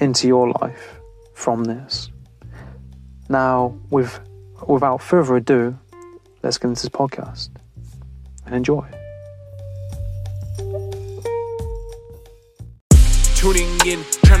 into your life from this. Now, with, without further ado, let's get into this podcast and enjoy. Tuning in, trying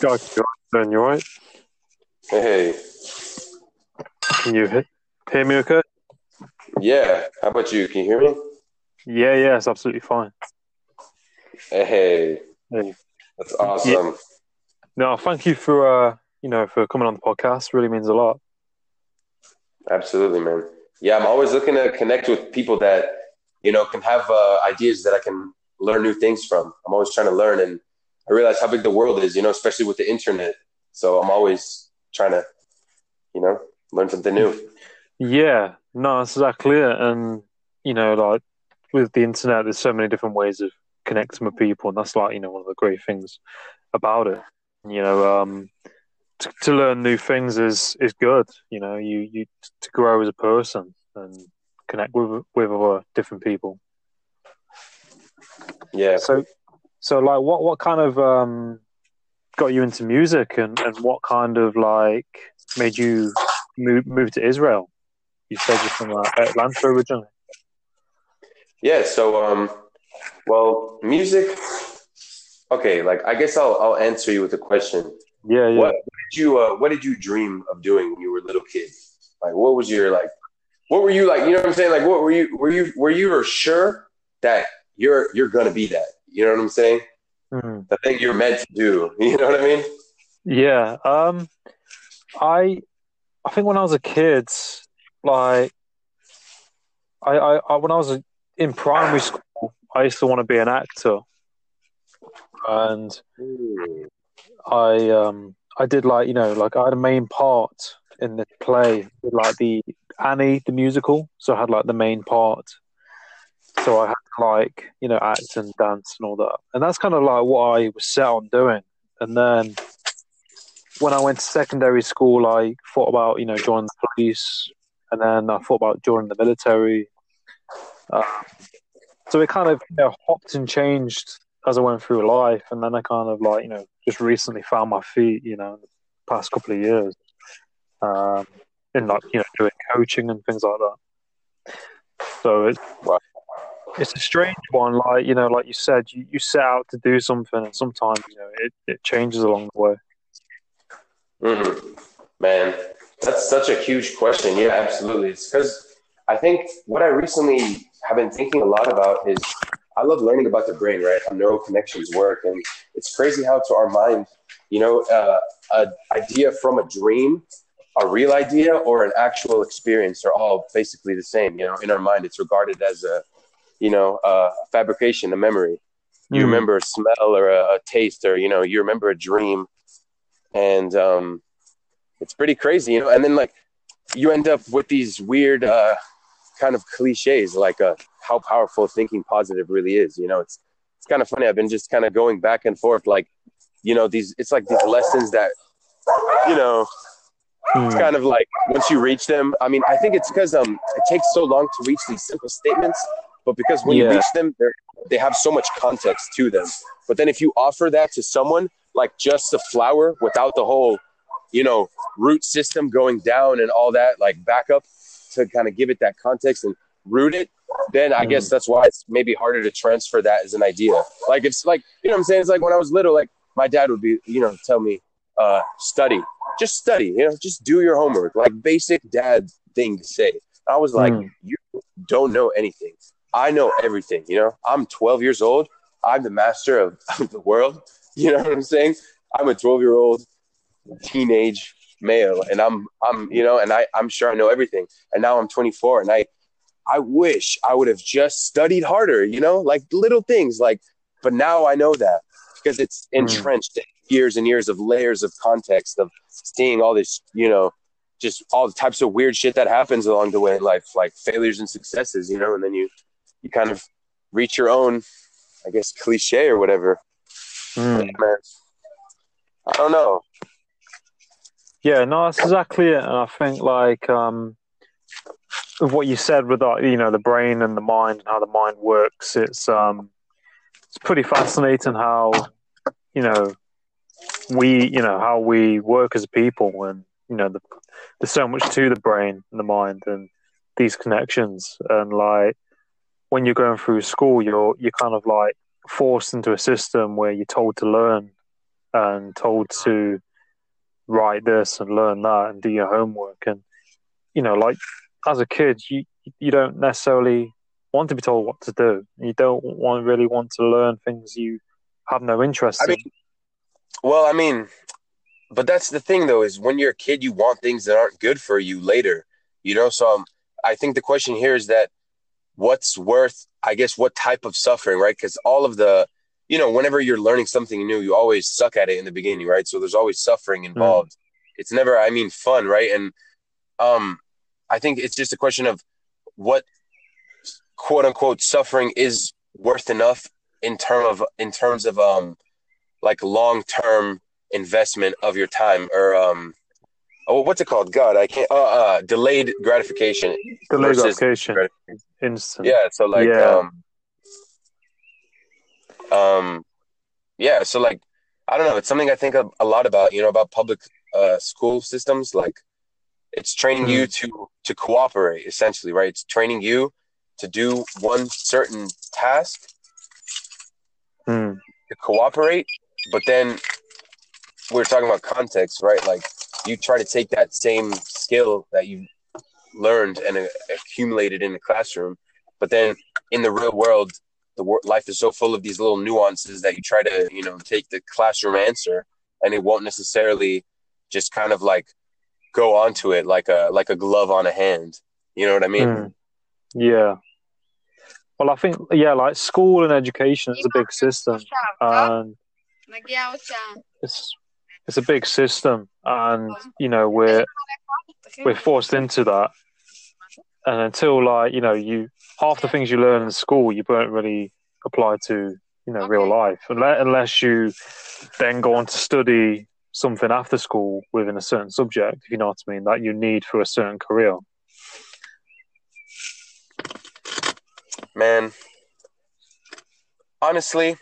Guys, you're you alright? Hey, Can you he- hear me okay? yeah. How about you? Can you hear me? Yeah, yeah, it's absolutely fine. Hey, Hey. that's awesome. No, thank you for uh, you know for coming on the podcast. Really means a lot. Absolutely, man. Yeah, I'm always looking to connect with people that you know can have uh, ideas that I can learn new things from. I'm always trying to learn, and I realize how big the world is. You know, especially with the internet. So I'm always trying to, you know, learn something new. Yeah, no, that's exactly it. And you know, like with the internet, there's so many different ways of connecting with people, and that's like you know one of the great things about it. You know, um, to, to learn new things is is good. You know, you you to grow as a person and connect with with other different people. Yeah. So, so like, what what kind of um got you into music, and and what kind of like made you move move to Israel? You said you're from uh, Atlanta originally. Yeah. So, um, well, music. Okay, like I guess I'll I'll answer you with a question. Yeah, yeah. What, what did you uh, What did you dream of doing when you were a little kid? Like, what was your like? What were you like? You know what I'm saying? Like, what were you? Were you were you sure that you're you're gonna be that? You know what I'm saying? Mhm. The thing you're meant to do. You know what I mean? Yeah. Um, I I think when I was a kid, like, I I, I when I was in primary school, I used to want to be an actor, and I um I did like you know like I had a main part in the play like the Annie the musical, so I had like the main part. So I had to like you know act and dance and all that, and that's kind of like what I was set on doing. And then when I went to secondary school, I thought about you know joining the police, and then I thought about joining the military. Um, so it kind of you know hopped and changed as I went through life, and then I kind of like you know just recently found my feet, you know, the past couple of years, um, in like you know doing coaching and things like that. So it's. It's a strange one, like you know, like you said, you, you set out to do something, and sometimes you know it, it changes along the way. hmm Man, that's such a huge question. Yeah, absolutely. It's because I think what I recently have been thinking a lot about is I love learning about the brain, right? How neural connections work, and it's crazy how to our mind, you know, uh, an idea from a dream, a real idea, or an actual experience are all basically the same. You know, in our mind, it's regarded as a, you know, a fabrication, a memory. You Mm. remember a smell or a, a taste, or you know, you remember a dream, and um, it's pretty crazy, you know. And then like you end up with these weird uh, kind of cliches, like uh, how powerful thinking positive really is. You know, it's it's kind of funny. I've been just kind of going back and forth, like you know these it's like these lessons that you know it's Hmm. kind of like once you reach them i mean i think it's because um it takes so long to reach these simple statements but because when you Yeah. reach them they have so much context to them. But then if you offer that to someone like just the flower without the whole you know root system going down and all that like backup to kind of give it that context and root it then i Mm. guess that's why it's maybe harder to transfer that as an idea. Like it's like you know what i'm saying? It's like when i was little like my dad would be you know tell me uh study. Just study you know? Just do your homework. Like basic dad thing to say. I was like Mm. you don't know anything i know everything you know? I'm 12 years old. I'm the master of, of the world. You know what i'm saying? I'm a 12 year old teenage male and i'm i'm you know and i i'm sure i know everything. And now i'm 24 and i i wish i would have just studied harder you know? Like little things like but now i know that because it's Mm. entrenched in years and years of layers of context of seeing all this you know just all the types of weird shit that happens along the way in life like failures and successes you know? And then you you kind of reach your own i guess cliche or whatever Mm. i don't know Yeah, no, that's exactly it. And I think like um what you said with that, you know, the brain and the mind and how the mind works, it's um it's pretty fascinating how, you know, we you know, how we work as people and you know, the, there's so much to the brain and the mind and these connections and like when you're going through school you're you're kind of like forced into a system where you're told to learn and told to write this and learn that and do your homework. And you know like as a kid you you don't necessarily want to be told what to do. You don't want really want to learn things you have no interest I in. well, I mean, but that's the thing though is when you're a kid, you want things that aren't good for you later, you know. So um, I think the question here is that what's worth, I guess, what type of suffering, right? Because all of the, you know, whenever you're learning something new, you always suck at it in the beginning, right? So there's always suffering involved. It's never, I mean, fun, right? And um, I think it's just a question of what quote unquote suffering is worth enough in term of in terms of um like long term investment of your time or um oh what's it called god i can't uh, uh delayed gratification delayed gratification. Instant yeah so like Yeah. um um yeah so like i don't know it's something i think a, a lot about you know about public uh school systems like it's training you to to cooperate essentially right it's training you to do one certain task Hmm. to cooperate, but then we're talking about context, right? Like you try to take that same skill that you learned and accumulated in the classroom, but then in the real world, the wor- life is so full of these little nuances that you try to, you know, take the classroom answer, and it won't necessarily just kind of like go onto it like a like a glove on a hand. You know what I mean? Hmm. Yeah. Well, I think yeah, like school and education is a big system, and it's it's a big system, and you know we're we're forced into that, and until like you know you half the things you learn in school you don't really apply to you know real life unless, unless you then go on to study something after school within a certain subject, if you know what I mean, that you need for a certain career. man honestly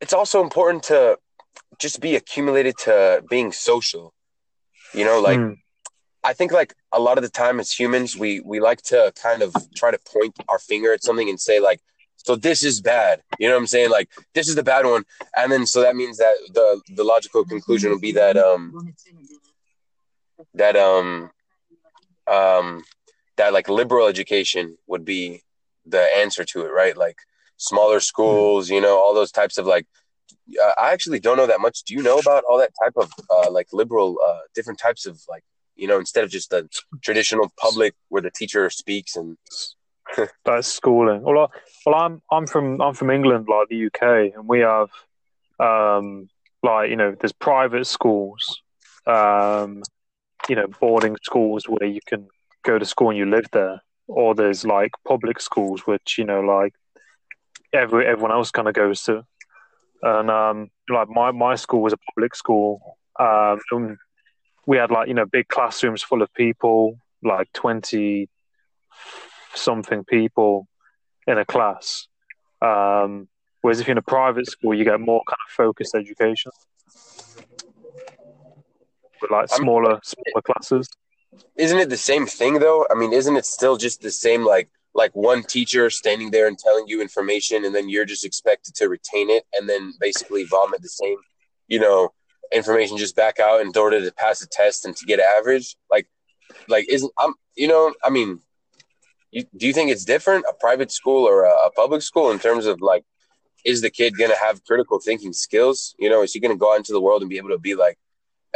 it's also important to just be accumulated to being social you know like Mm. I think like a lot of the time as humans we we like to kind of try to point our finger at something and say like so this is bad. You know what i'm saying? Like this is the bad one. And then so that means that the the logical conclusion would be that um that um um that like liberal education would be the answer to it right? Like smaller schools you know all those types of like i actually don't know that much. Do you know about all that type of uh, like liberal uh, different types of like you know instead of just the traditional public where the teacher speaks and That's schooling. Well, I, well, I'm I'm from I'm from England, like the UK, and we have um like you know there's private schools, um you know boarding schools where you can go to school and you live there, or there's like public schools which you know like every everyone else kind of goes to. and um, like my my school was a public school. Um, we had like you know big classrooms full of people, like twenty something people in a class. Um, whereas if you're in a private school, you get more kind of focused education with like smaller smaller classes. Isn't it the same thing though? I mean, isn't it still just the same like like one teacher standing there and telling you information and then you're just expected to retain it and then basically vomit the same, you know, information just back out in order to pass the test and to get average? Like like isn't I'm you know, I mean, you, do you think it's different a private school or a, a public school in terms of like is the kid going to have critical thinking skills? You know, is he going to go out into the world and be able to be like,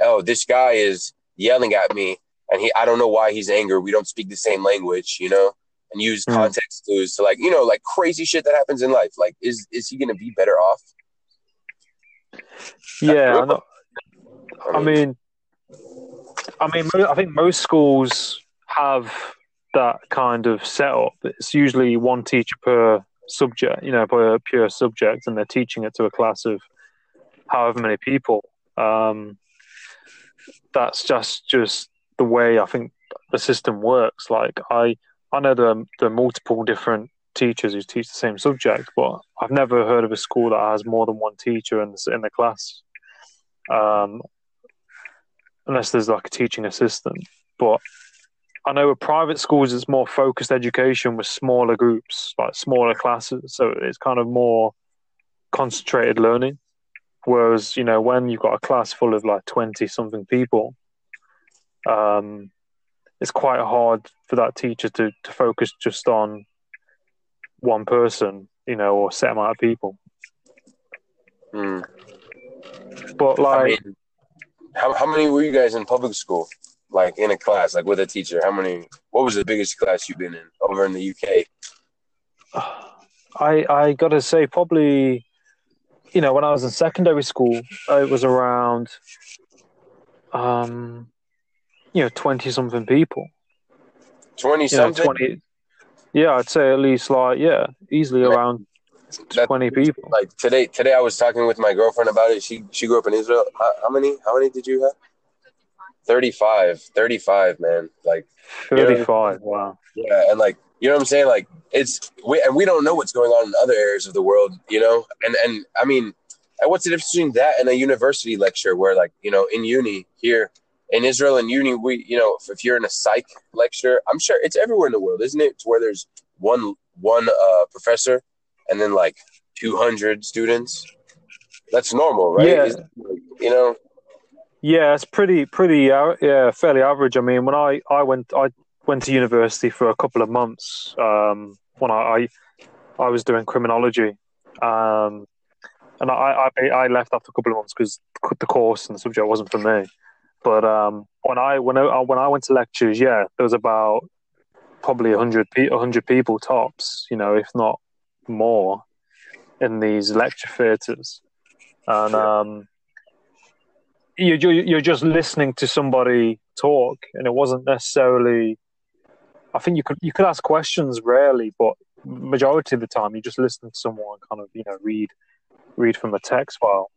"Oh, this guy is yelling at me and he I don't know why he's angry. We don't speak the same language, you know, and use Mm. context clues to like, you know, like crazy shit that happens in life. Like, is is he gonna be better off? Yeah, I, mean, I mean, I think most schools have that kind of setup. It's usually one teacher per subject, you know, per pure subject, and they're teaching it to a class of however many people. Um, that's just just the way I think the system works. Like I, I know there there are multiple different teachers who teach the same subject, but I've never heard of a school that has more than one teacher in the in the class. Um, unless there's like a teaching assistant. But I know with private schools, it's more focused education with smaller groups, like smaller classes. So it's kind of more concentrated learning. Whereas, you know, when you've got a class full of like 20 something people, um, it's quite hard for that teacher to, to focus just on one person, you know, or set amount of people. Hmm. But like, I mean, how how many were you guys in public school? Like in a class, like with a teacher? How many? What was the biggest class you've been in over in the UK? I I gotta say probably, you know, when I was in secondary school, it was around, um, you know, twenty something people. Twenty You know, something. twenty. Yeah, I'd say at least like yeah, easily around That- twenty people. Like today, today I was talking with my girlfriend about it. She she grew up in Israel. How, how many? How many did you have? 35. 35, man. Like Thirty-five. Wow. Yeah, and like you know what I'm saying? Like it's we and we don't know what's going on in other areas of the world, you know. And and I mean, and what's the difference between that and a university lecture where like you know in uni here in Israel and uni we you know if, if you're in a psych lecture, I'm sure it's everywhere in the world, isn't it? To where there's one one uh, professor and then like 200 students. That's normal, right? Yeah. You know. Yeah, it's pretty pretty uh, yeah fairly average. I mean, when I I went I went to university for a couple of months um, when I, I I was doing criminology, um, and I, I I left after a couple of months because the course and the subject wasn't for me. But um, when I when I when I went to lectures, yeah, there was about probably a hundred pe- a hundred people tops, you know, if not more, in these lecture theatres, and um, you you're, you're just listening to somebody talk, and it wasn't necessarily. I think you could you could ask questions rarely, but majority of the time you just listen to someone kind of you know read read from a text file.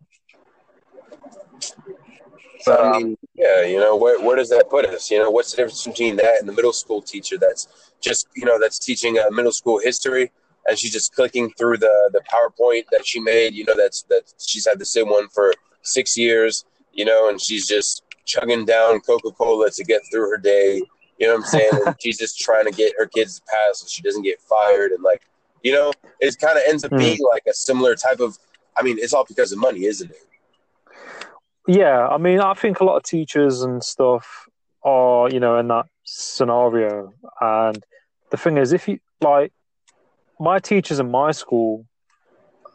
So, um, I mean, yeah, you know, where where does that put us? You know, what's the difference between that and the middle school teacher that's just, you know, that's teaching uh, middle school history and she's just clicking through the the PowerPoint that she made. You know, that's that she's had the same one for six years. You know, and she's just chugging down Coca Cola to get through her day. You know what I'm saying? and she's just trying to get her kids to pass so she doesn't get fired. And like, you know, it kind of ends up Hmm. being like a similar type of. I mean, it's all because of money, isn't it? Yeah, I mean, I think a lot of teachers and stuff are, you know, in that scenario. And the thing is, if you like, my teachers in my school,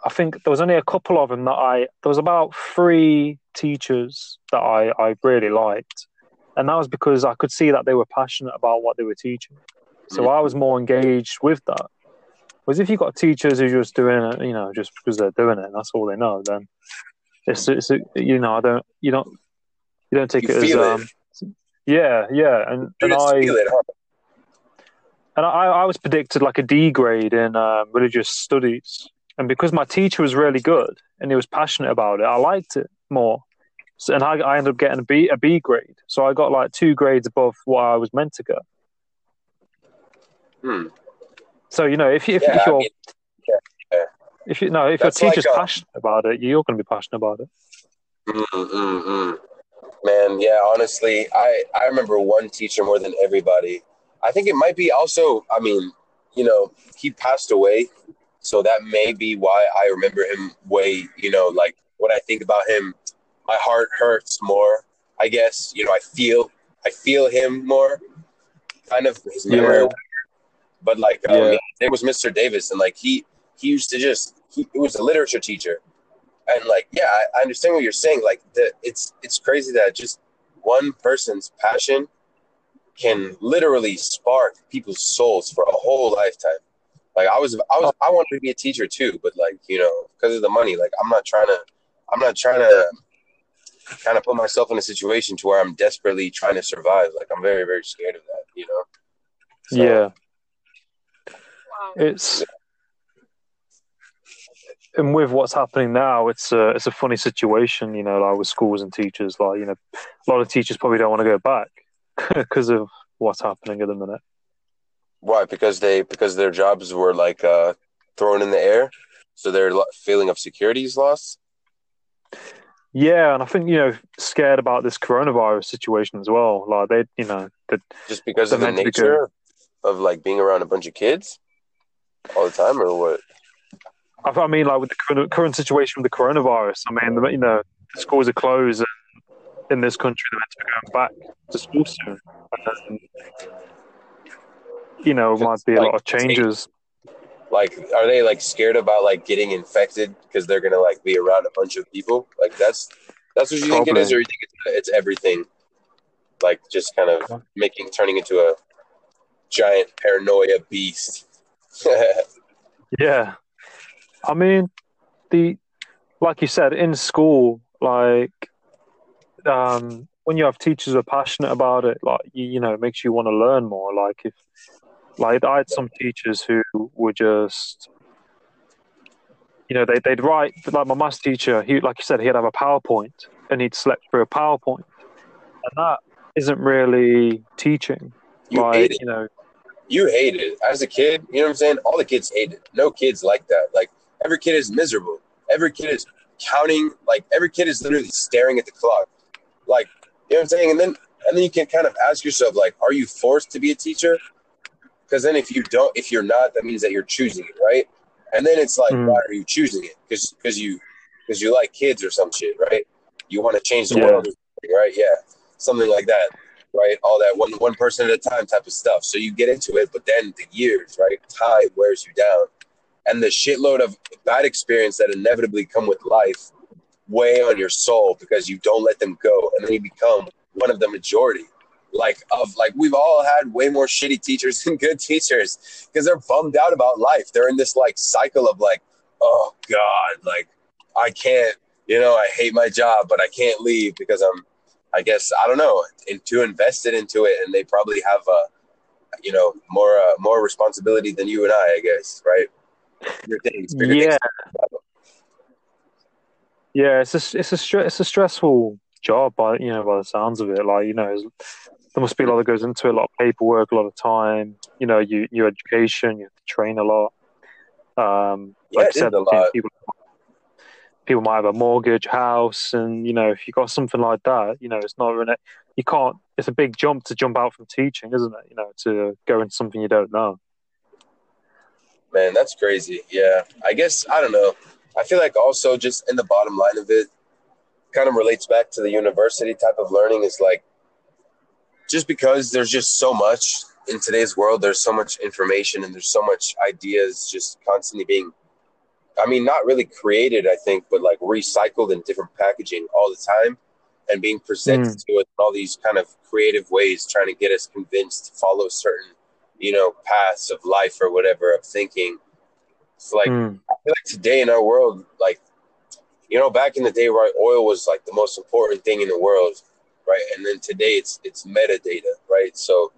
I think there was only a couple of them that I. There was about three teachers that I I really liked, and that was because I could see that they were passionate about what they were teaching. So I was more engaged with that. Whereas if you've got teachers who are just doing it, you know, just because they're doing it, and that's all they know, then it's, it's you know, I don't, you don't, you don't take You it as, it. um, yeah, yeah, and and I it, huh? And I, I was predicted like a D grade in um, religious studies, and because my teacher was really good and he was passionate about it, I liked it more. So, and I, I ended up getting a B a B grade. So I got like two grades above what I was meant to get. Hmm. So you know, if you if, Yeah, if you're mean, yeah. if you no if That's your like, teacher's uh, passionate about it, you're going to be passionate about it. Mm, mm, mm. Man, yeah, honestly, I, I remember one teacher more than everybody. I think it might be also, I mean, you know, he passed away. So that may be why I remember him way, you know, like when I think about him, my heart hurts more. I guess, you know, I feel, I feel him more, kind of his memory. Yeah. But like, um, Yeah. was Mr. Davis, and like he, he used to just, he, he was a literature teacher, and like yeah I, I understand what you're saying like the, it's it's crazy that just one person's passion can literally spark people's souls for a whole lifetime. Like i was i was i wanted to be a teacher too but like you know because of the money like i'm not trying to i'm not trying to kind of put myself in a situation to where i'm desperately trying to survive. Like i'm very very scared of that you know? So, yeah, it's and with what's happening now, it's a it's a funny situation, you know, like with schools and teachers. Like you know, a lot of teachers probably don't want to go back because of what's happening at the minute. why because they because their jobs were like uh thrown in the air so their feeling of security is lost Yeah, and I think you know, scared about this coronavirus situation as well. Like they, you know, just because of the nature of like being around a bunch of kids all the time or what I I mean, like with the current- situation with the coronavirus. I mean, the- you know, schools are closed in this country. They're meant going back to school soon. And, you know, it might be a lot of changes. like are they like scared about like getting infected because they're gonna like be around a bunch of people like that's that's what you think it is or you think it's, it's everything like just kind of making turning into a giant paranoia beast Yeah, I mean, the like you said in school, like um, when you have teachers who are passionate about it, like you, you know, it makes you want to learn more. Like if, like I had some teachers who were just, you know, they they'd write like my maths teacher. He, like you said, he'd have a PowerPoint and he'd select through a PowerPoint, and that isn't really teaching. you like hate it you know, you hate it as a kid. You know what I'm saying? All the kids hate it. No kids like that. Like every kid is miserable. Every kid is counting. Like every kid is literally staring at the clock. Like you know what I'm saying? And then and then you can kind of ask yourself, like, are you forced to be a teacher? Because then if you don't, if you're not, that means that you're choosing it, right? And then it's like, Mhm. why are you choosing it? Because because you because you like kids or some shit, right? You want to change the Yeah. world, right? Yeah, something like that right? All that one one person at a time type of stuff. So you get into it, but then the years, right? Time wears you down, and the shitload of bad experience that inevitably come with life weigh on your soul because you don't let them go, and then you become one of the majority. Like of like we've all had way more shitty teachers than good teachers because they're bummed out about life. They're in this like cycle of like, oh god, like I can't, you know, I hate my job, but I can't leave because I'm I guess I don't know, and too invested into it, and they probably have a, you know, more uh, more responsibility than you and I, I guess, right? Things, bigger yeah. Yeah, it's a it's a it's a stressful job, by you know by the sounds of it. Like you know, there must be a lot that goes into it, a lot of paperwork, a lot of time. You know, you your education, you have to train a lot. Um, Yeah, like said, is a lot. people people might have a mortgage, house, and you know, if you got something like that, you know, it's not you can't. It's a big jump to jump out from teaching, isn't it? You know, to go into something you don't know. Man, that's crazy. Yeah, I guess I don't know. I feel like also just in the bottom line of it, kind of relates back to the university type of learning. Is like just because there's just so much in today's world, there's so much information and there's so much ideas just constantly being. I mean, not really created, I think, but like recycled in different packaging all the time and being presented hmm. to us in all these kind of creative ways, trying to get us convinced to follow certain, you know, paths of life or whatever of thinking. It's like Mm. I feel like today in our world, like you know, back in the day, right, oil was like the most important thing in the world, right? And then today it's it's metadata, right? So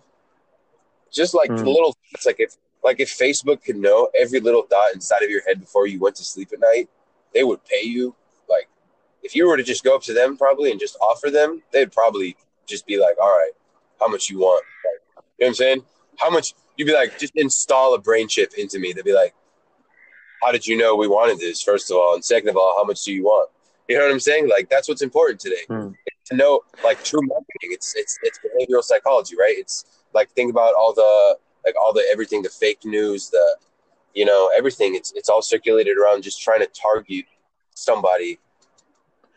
just like the Mm. little it's like if like if Facebook could know every little dot inside of your head before you went to sleep at night, they would pay you. Like, if you were to just go up to them probably and just offer them, they'd probably just be like, all right, how much you want? Like, you know what I'm saying? How much? You'd be like, just install a brain chip into me. They'd be like, how did you know we wanted this? First of all, and second of all, how much do you want? You know what I'm saying? Like that's what's important today. Mm. To know like true marketing. It's it's it's behavioral psychology, right? It's like think about all the like all the everything, the fake news, the you know, everything. It's it's all circulated around just trying to target somebody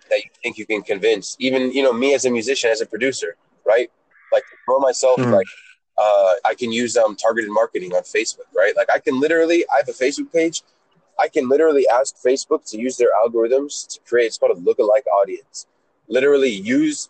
that you think you can convince. Even, you know, me as a musician, as a producer, right? Like for myself, Mm. like uh, I can use um, targeted marketing on Facebook, right? Like I can literally, I have a Facebook page. I can literally ask Facebook to use their algorithms to create it's called a lookalike audience. Literally use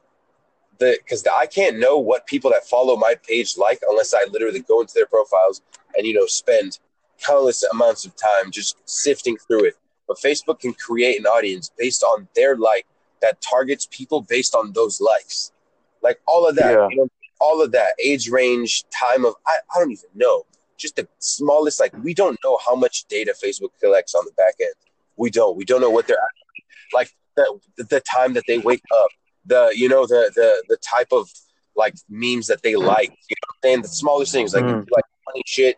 the because I can't know what people that follow my page like unless I literally go into their profiles and you know spend countless amounts of time just sifting through it. But Facebook can create an audience based on their like that targets people based on those likes. Like all of that, Yeah. you know, all of that age range, time of I, I don't even know. Just the smallest like we don't know how much data Facebook collects on the back end. We don't. We don't know what they're like the the time that they wake up, the you know the the the type of like memes that they like. You know what I'm saying? The smallest things like Mm. like funny shit,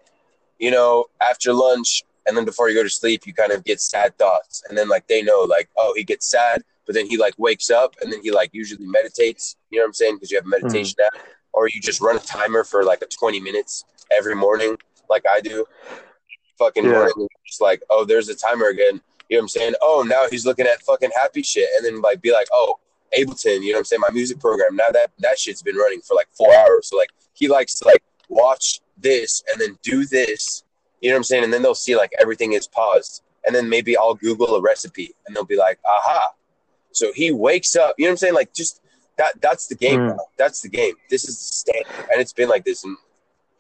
you know, after lunch and then before you go to sleep you kind of get sad thoughts. And then like they know like, oh he gets sad, but then he like wakes up and then he like usually meditates, you know what I'm saying? Because you have a meditation app. Or you just run a timer for like a twenty minutes every morning, like I do. Fucking Yeah. morning, just like, oh, there's a timer again. You know what I'm saying? Oh, now he's looking at fucking happy shit, and then like be like, oh, Ableton. You know what I'm saying? My music program. Now that that shit's been running for like four hours. So like he likes to like watch this and then do this. You know what I'm saying? And then they'll see like everything is paused, and then maybe I'll Google a recipe, and they'll be like, aha. So he wakes up. You know what I'm saying? Like just that. That's the game. Mm. That's the game. This is the standard, and it's been like this. And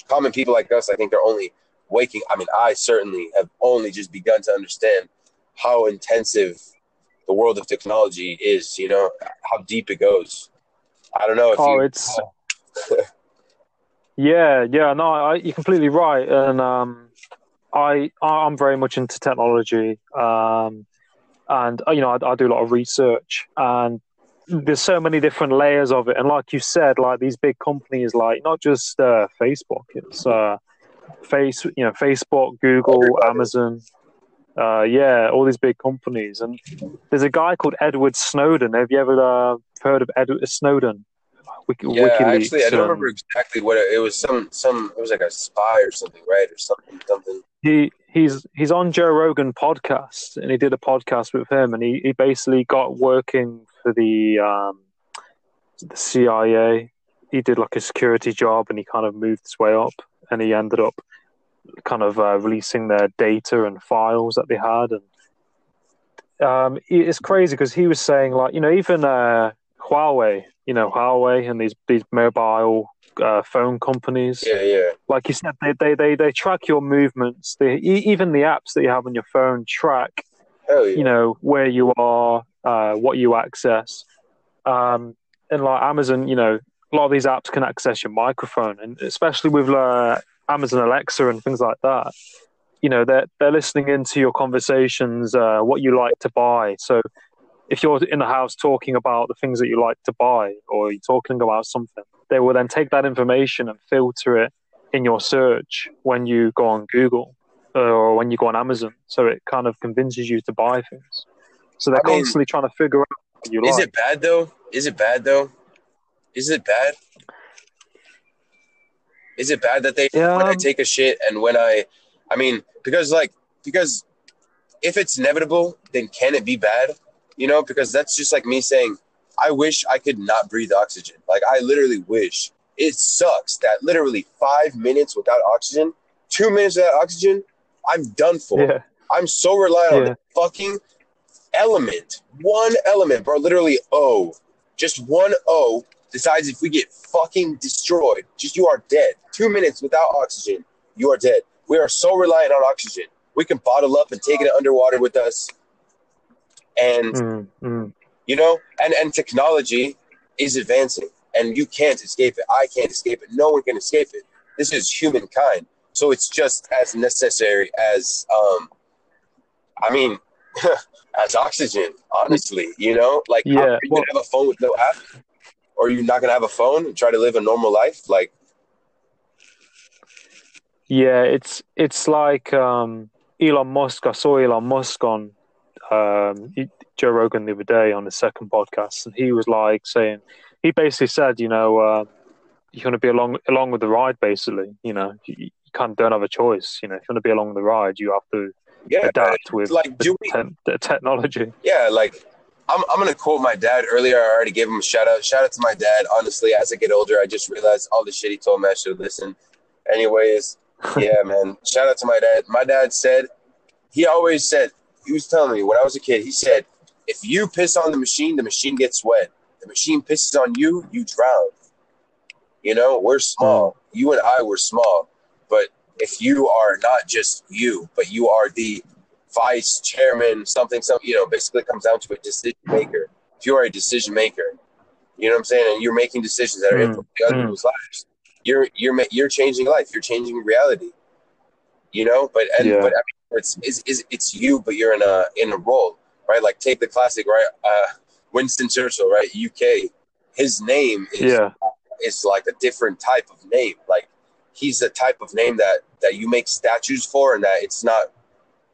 common people like us, I think, they're only waking. I mean, I certainly have only just begun to understand how intensive the world of technology is. You know how deep it goes. I don't know if Oh, you. it's yeah, yeah. No, I, you're completely right, and um, I I'm very much into technology, um, and uh, you know I, I do a lot of research, and there's so many different layers of it, and like you said, like these big companies, like not just uh, Facebook, it's uh, face, you know, Facebook, Google, Everybody. Amazon. Uh, yeah, all these big companies, and there's a guy called Edward Snowden. Have you ever uh, heard of Edward Snowden? Wiki, yeah, WikiLeaks, actually, I don't um, remember exactly what it, it was. Some some it was like a spy or something, right? Or something something. he he's he's on Joe Rogan podcast, and he did a podcast with him, and he, he basically got working for the um, the CIA. He did like a security job, and he kind of moved his way up, and he ended up kind of uh, releasing their data and files that they had, and um, it's crazy because he was saying like you know even uh, Huawei, you know Huawei and these these mobile uh, phone companies Yeah, yeah. like you said, they they they, they track your movements. They, even the apps that you have on your phone track, Hell yeah. you know, where you are, uh, what you access. Um, and like Amazon, you know, a lot of these apps can access your microphone, and especially with uh, Amazon Alexa and things like that. You know, they're they're listening into your conversations, uh, what you like to buy. So if you're in the house talking about the things that you like to buy, or you're talking about something, they will then take that information and filter it in your search when you go on Google or when you go on Amazon. So it kind of convinces you to buy things. So they're I mean, constantly trying to figure out Is it bad though? Is it bad though? Is it bad? Is it bad that they Yeah, when I take a shit and when I, I mean, because like because if it's inevitable, then can it be bad? You know, because that's just like me saying, I wish I could not breathe oxygen. Like I literally wish. It sucks that literally five minutes without oxygen, two minutes without oxygen, I'm done for. Yeah, I'm so reliant on Yeah. the fucking element. One element, bro. Literally O. Just one O decides if we get fucking destroyed. Just you are dead. Two minutes without oxygen, you are dead. We are so reliant on oxygen. We can bottle up and take it underwater with us. And Mm, mm. you know, and and technology is advancing, and you can't escape it. I can't escape it. No one can escape it. This is humankind, so it's just as necessary as um. I mean, as oxygen. Honestly, you know, like Yeah, are you gonna have a phone with no app, or you're not gonna have a phone and try to live a normal life? Like, Yeah, it's it's like um, Elon Musk. I saw Elon Musk on um, Joe Rogan the other day on his second podcast, and he was like saying he basically said, you know, uh, you're going to be along along with the ride. Basically, you know, you, you kind of don't have a choice. You know, if you want to be along the ride, you have to yeah, adapt with like the, do we? te- the technology. Yeah, like I'm, I'm gonna quote my dad earlier. I already gave him a shout out. Shout out to my dad. Honestly, as I get older, I just realized all the shit he told me I should listen. Anyways, yeah, man. Shout out to my dad. My dad said he always said he was telling me when I was a kid. He said if you piss on the machine, the machine gets wet. The machine pisses on you, you drown. You know, we're small. Mm. You and I were small, but if you are not just you, but you are the vice chairman, something, something, you know, basically comes down to a decision maker. If you are a decision maker, you know what I'm saying, and you're making decisions that are Mm, influencing other mm. people's lives, you're you're you're changing life. You're changing reality. You know, but and Yeah. but I mean, it's is it's, it's you, but you're in a in a role, right? Like take the classic, right? Uh, Winston Churchill, right? UK. His name is Yeah, is like a different type of name. Like he's the type of name that that you make statues for, and that it's not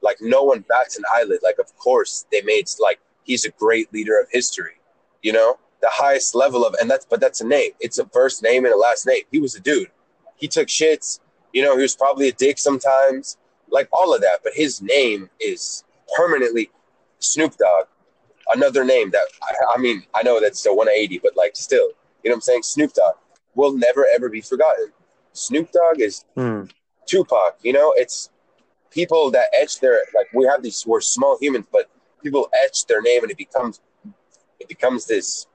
like no one bats an eyelid. Like of course they made like he's a great leader of history. You know, the highest level of, and that's but that's a name. It's a first name and a last name. He was a dude. He took shits. You know, he was probably a dick sometimes, like all of that. But his name is permanently Snoop Dogg. Another name that I, I mean, I know that's a 180, but like still, you know what I'm saying? Snoop Dogg will never ever be forgotten. Snoop Dogg is Hmm. Tupac. You know, it's people that etch their like we have these we're small humans, but people etch their name and it becomes it becomes this.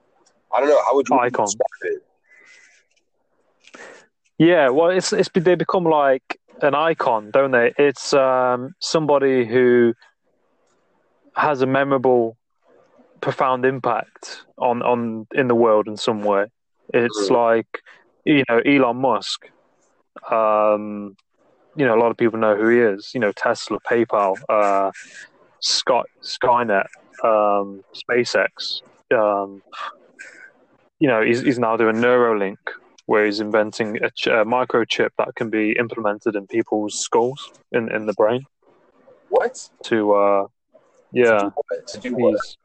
I don't know how would you Icon. describe it? Yeah, well, it's it's they become like an icon, don't they? It's um, somebody who has a memorable, profound impact on on in the world in some way. It's Mhm. like you know Elon Musk. Um, you know, a lot of people know who he is. You know, Tesla, PayPal, uh, Sky, Skynet, um, SpaceX. Um, you know, he's, he's now doing Neuralink, where he's inventing a, ch- a microchip that can be implemented in people's skulls in, in the brain What? to, uh, yeah, To do what? he's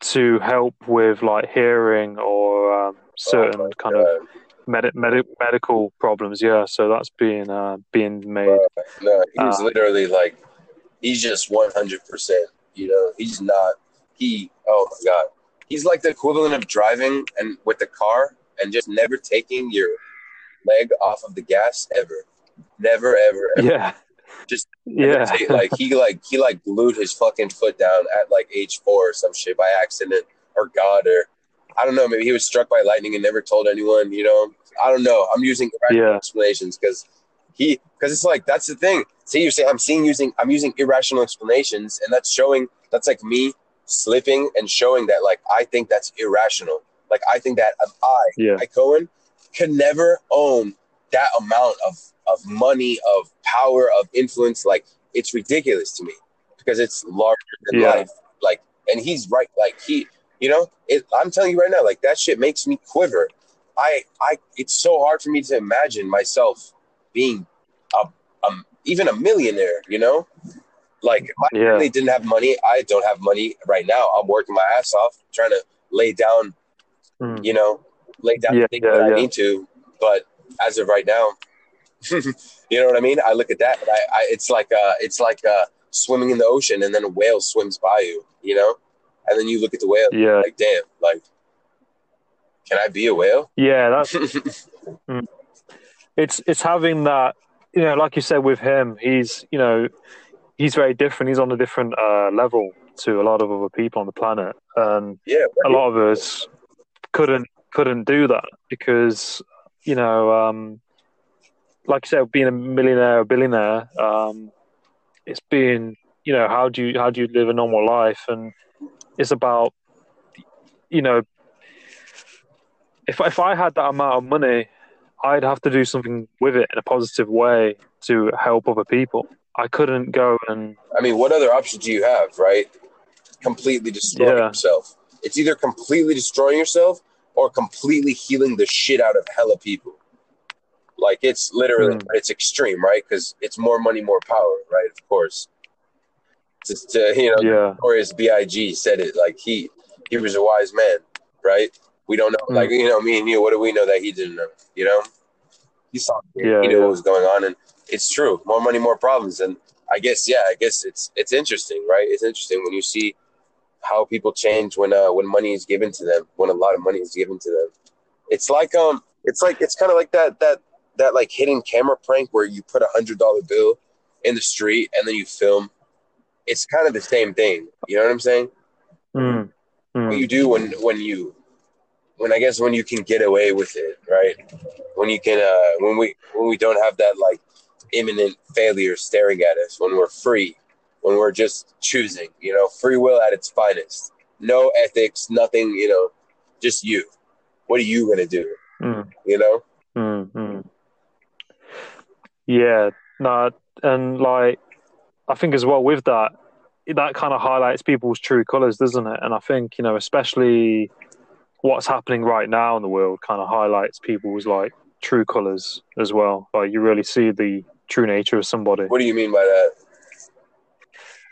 to help with like hearing or um, certain Oh kind of God. Medi- medi- medical problems. Yeah, so that's being uh, being made. No, he's Uh, literally like, he's just 100%. You know, he's not, he, oh my God. He's like the equivalent of driving and with the car and just never taking your leg off of the gas ever. Never, ever, ever. Yeah, Just yeah, take- like he like he like glued his fucking foot down at like age four or some shit by accident or God or I don't know maybe he was struck by lightning and never told anyone you know I don't know I'm using irrational Yeah. explanations because he because it's like that's the thing see you say I'm seeing using I'm using irrational explanations and that's showing that's like me slipping and showing that like I think that's irrational like I think that I yeah, I Cohen could never own that amount of of money, of power, of influence. Like it's ridiculous to me because it's larger than Yeah. life. Like, and he's right. Like he, you know, it, I'm telling you right now, like that shit makes me quiver. I, I, it's so hard for me to imagine myself being a, um, even a millionaire. You know, like my yeah, family didn't have money. I don't have money right now. I'm working my ass off trying to lay down Mm. you know, lay down Yeah, the things yeah, that I need to. But as of right now, you know what I mean? I look at that, and I, I it's like uh, it's like uh, swimming in the ocean, and then a whale swims by you, you know, and then you look at the whale, yeah, like, damn, like, can I be a whale? yeah. That's it's it's having that you know like you said with him he's you know he's very different. He's on a different uh, level to a lot of other people on the planet. And yeah, a lot of us couldn't couldn't do that because you know um like you said being a millionaire or billionaire um it's being you know how do you how do you live a normal life? And it's about you know if if I had that amount of money I'd have to do something with it in a positive way to help other people I couldn't go and I mean, what other options do you have, right? Completely destroying Yeah. yourself. It's either completely destroying yourself or completely healing the shit out of hella people. Like it's literally, Mm. it's extreme, right? Because it's more money, more power, right? Of course. Just uh, you know, yeah, Notorious B.I.G. said it like he he was a wise man, right? We don't know, Mm. like you know, me and you. What do we know that he didn't know? You know, he saw. Yeah, he knew yeah. what was going on, and it's true. More money, more problems, and I guess yeah, I guess it's it's interesting, right? It's interesting when you see how people change when uh when money is given to them, when a lot of money is given to them. It's like um, it's like it's kind of like that that that like hidden camera prank where you put a hundred dollar bill in the street and then you film. It's kind of the same thing. You know what I'm saying? Mm. Mm. what you do when when you when I guess when you can get away with it, right? When you can uh when we when we don't have that like imminent failure staring at us, when we're free, when we're just choosing, you know, free will at its finest. No ethics, nothing, you know, just you. What are you gonna do? Mm. You know? Mm, mm. Yeah, no, and like I think as well with that, that kind of highlights people's true colors, doesn't it? And I think you know, especially what's happening right now in the world, kind of highlights people's like true colors as well. Like you really see the true nature of somebody. What do you mean by that?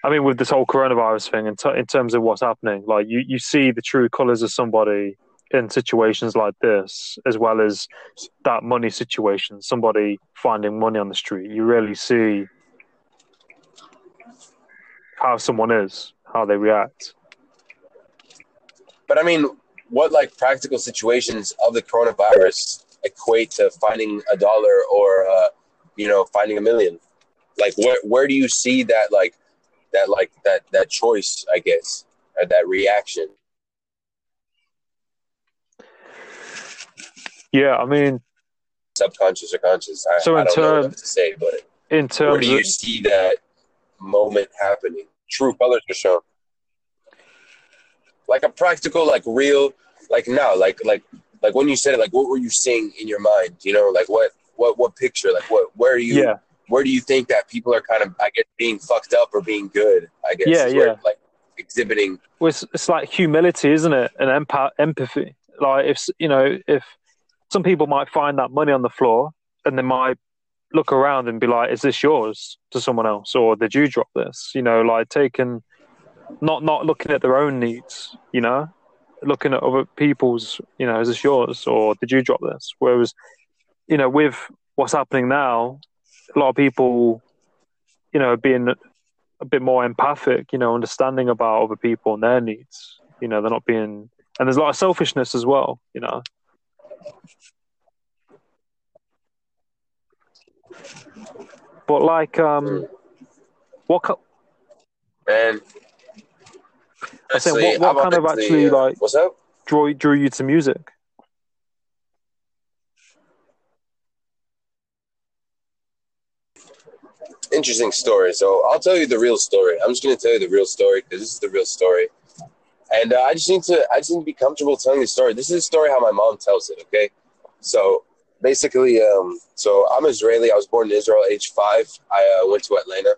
I mean, with this whole coronavirus thing, in, t- in terms of what's happening, like you, you see the true colors of somebody in situations like this, as well as that money situation, somebody finding money on the street. You really see how someone is, how they react. But I mean, what like practical situations of the coronavirus equate to finding a dollar or uh, you know finding a million? Like where where do you see that like that like that that choice? I guess or that reaction. Yeah, I mean, subconscious or conscious. I, So in what to say, but in where terms do you of see that moment happening? True colors are shown. Like a practical, like real, like now, like like like when you said it, like what were you seeing in your mind? You know, like what what what picture? Like what where are you yeah, where do you think that people are kind of I guess being fucked up or being good? I guess Yeah, where, yeah. like exhibiting. well, it's, it's like humility, isn't it? And empa- empathy. Like if you know, if some people might find that money on the floor, and they might look around and be like, "Is this yours?" to someone else, or did you drop this? You know, like taking, not not looking at their own needs. You know, looking at other people's. You know, is this yours, or did you drop this? Whereas, you know, with what's happening now, a lot of people, you know, being a bit more empathic, you know, understanding about other people and their needs. You know, they're not being, and there's a lot of selfishness as well. You know, but like, um, what ki- And I said, what- what kind of actually, uh, like- what's up? drew drew you to music? interesting story. So I'll tell you the real story. I'm just going to tell you the real story because this is the real story. And uh, I just need to, I just need to be comfortable telling the story. This is a story how my mom tells it. Okay, so basically, um, so I'm Israeli. I was born in Israel, age five. I uh, went to Atlanta.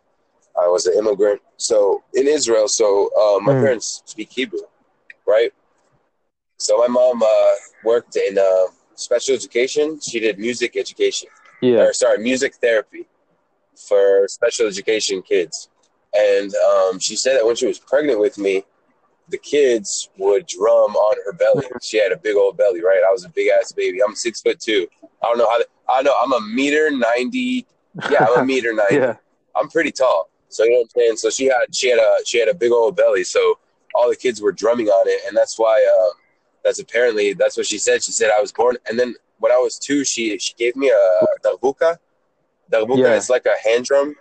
I was an immigrant. So in Israel, so uh, my Mm. parents speak Hebrew, right? So my mom uh, worked in uh, special education. She did music education Yeah, or sorry, music therapy for special education kids. And um, she said that when she was pregnant with me, the kids would drum on her belly. She had a big old belly, right? I was a big ass baby. I'm six foot two. I don't know how. I know I'm a meter ninety. Yeah, I'm a meter ninety. yeah, I'm pretty tall. So you know what I'm saying. So she had she had a she had a big old belly. So all the kids were drumming on it, and that's why. Uh, that's apparently that's what she said. She said I was born, and then when I was two, she she gave me a darbuka. Darbuka Yeah. is like a hand drum.